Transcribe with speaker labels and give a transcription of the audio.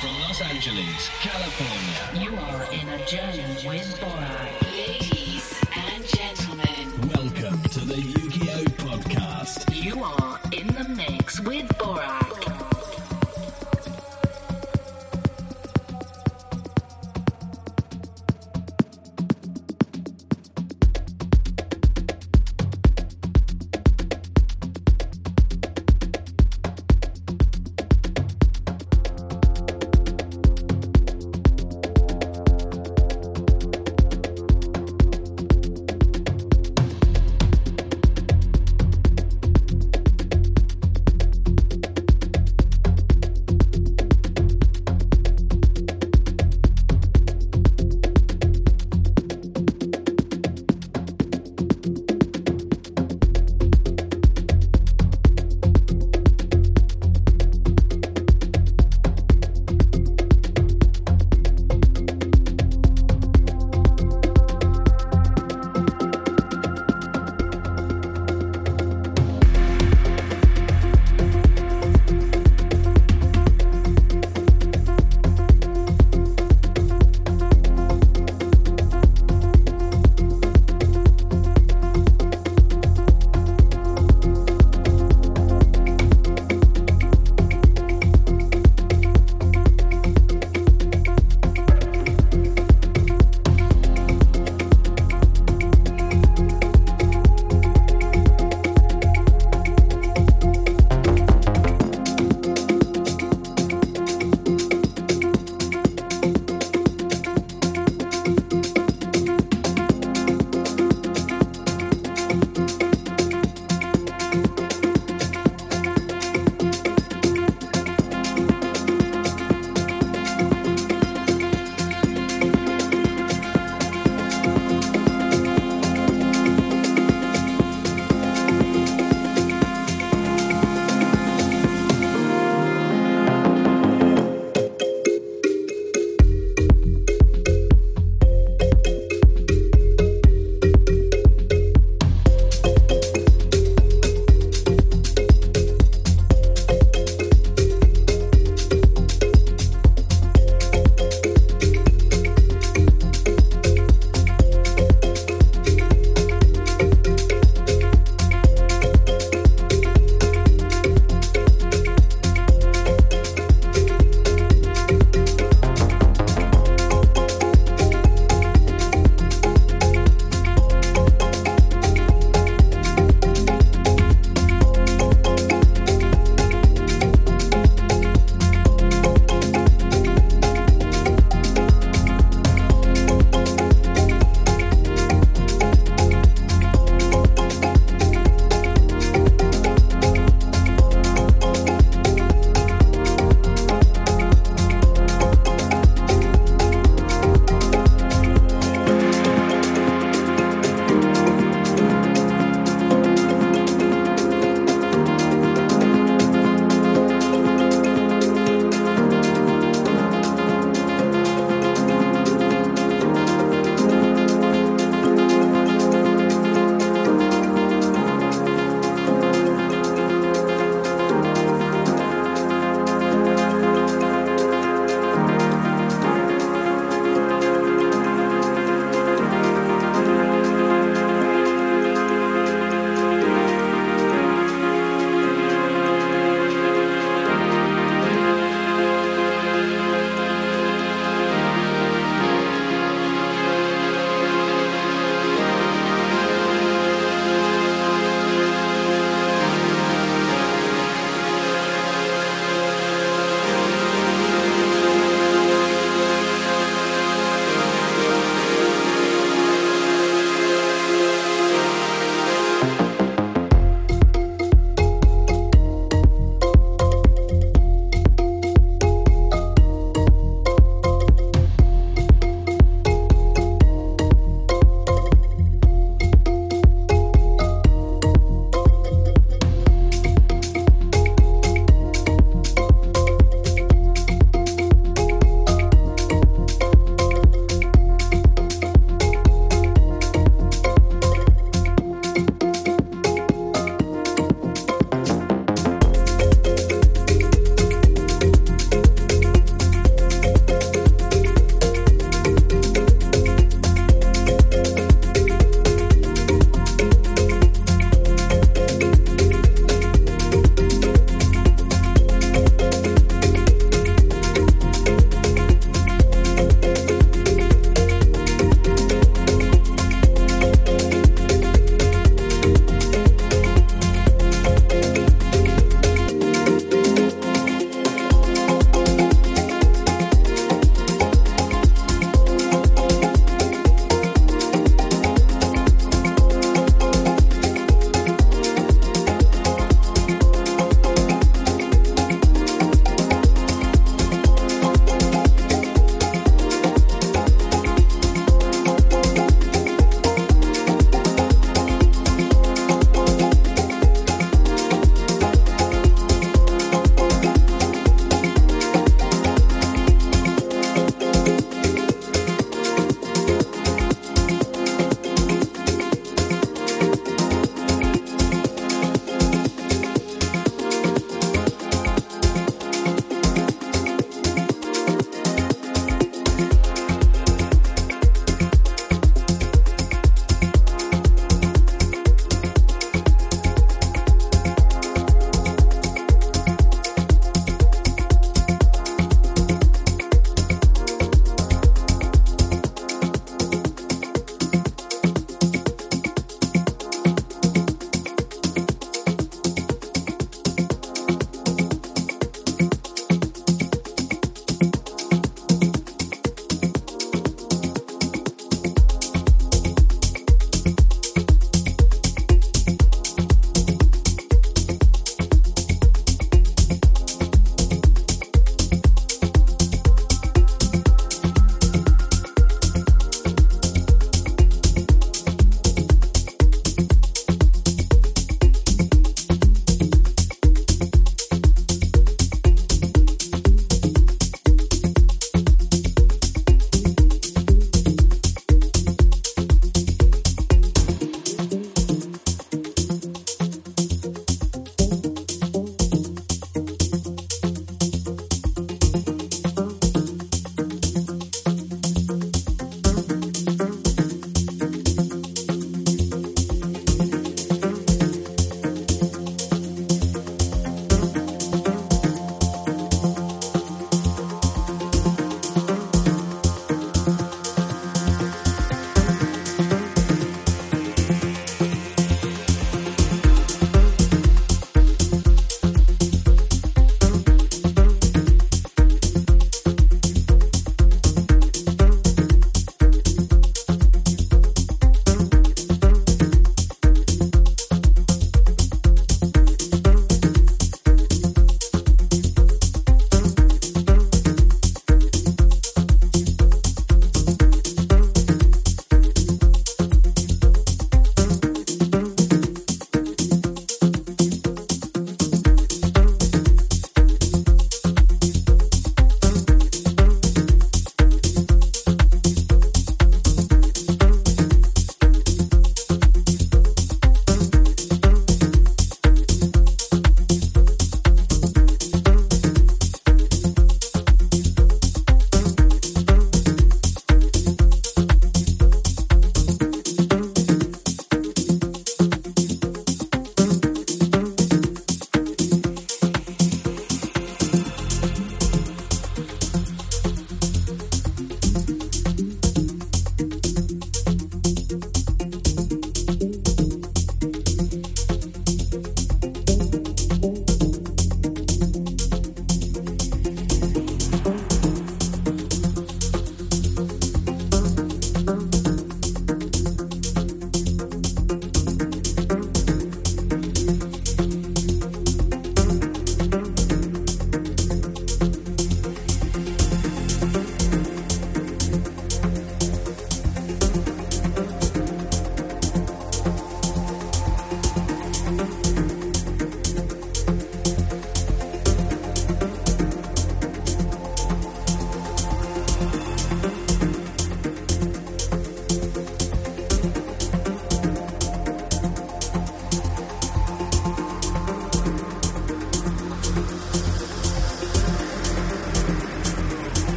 Speaker 1: from Los Angeles, California.
Speaker 2: You are in a journey with Borak.
Speaker 3: Ladies and gentlemen,
Speaker 1: Welcome to the Ukiyo Podcast.
Speaker 2: You are in the mix with Borak.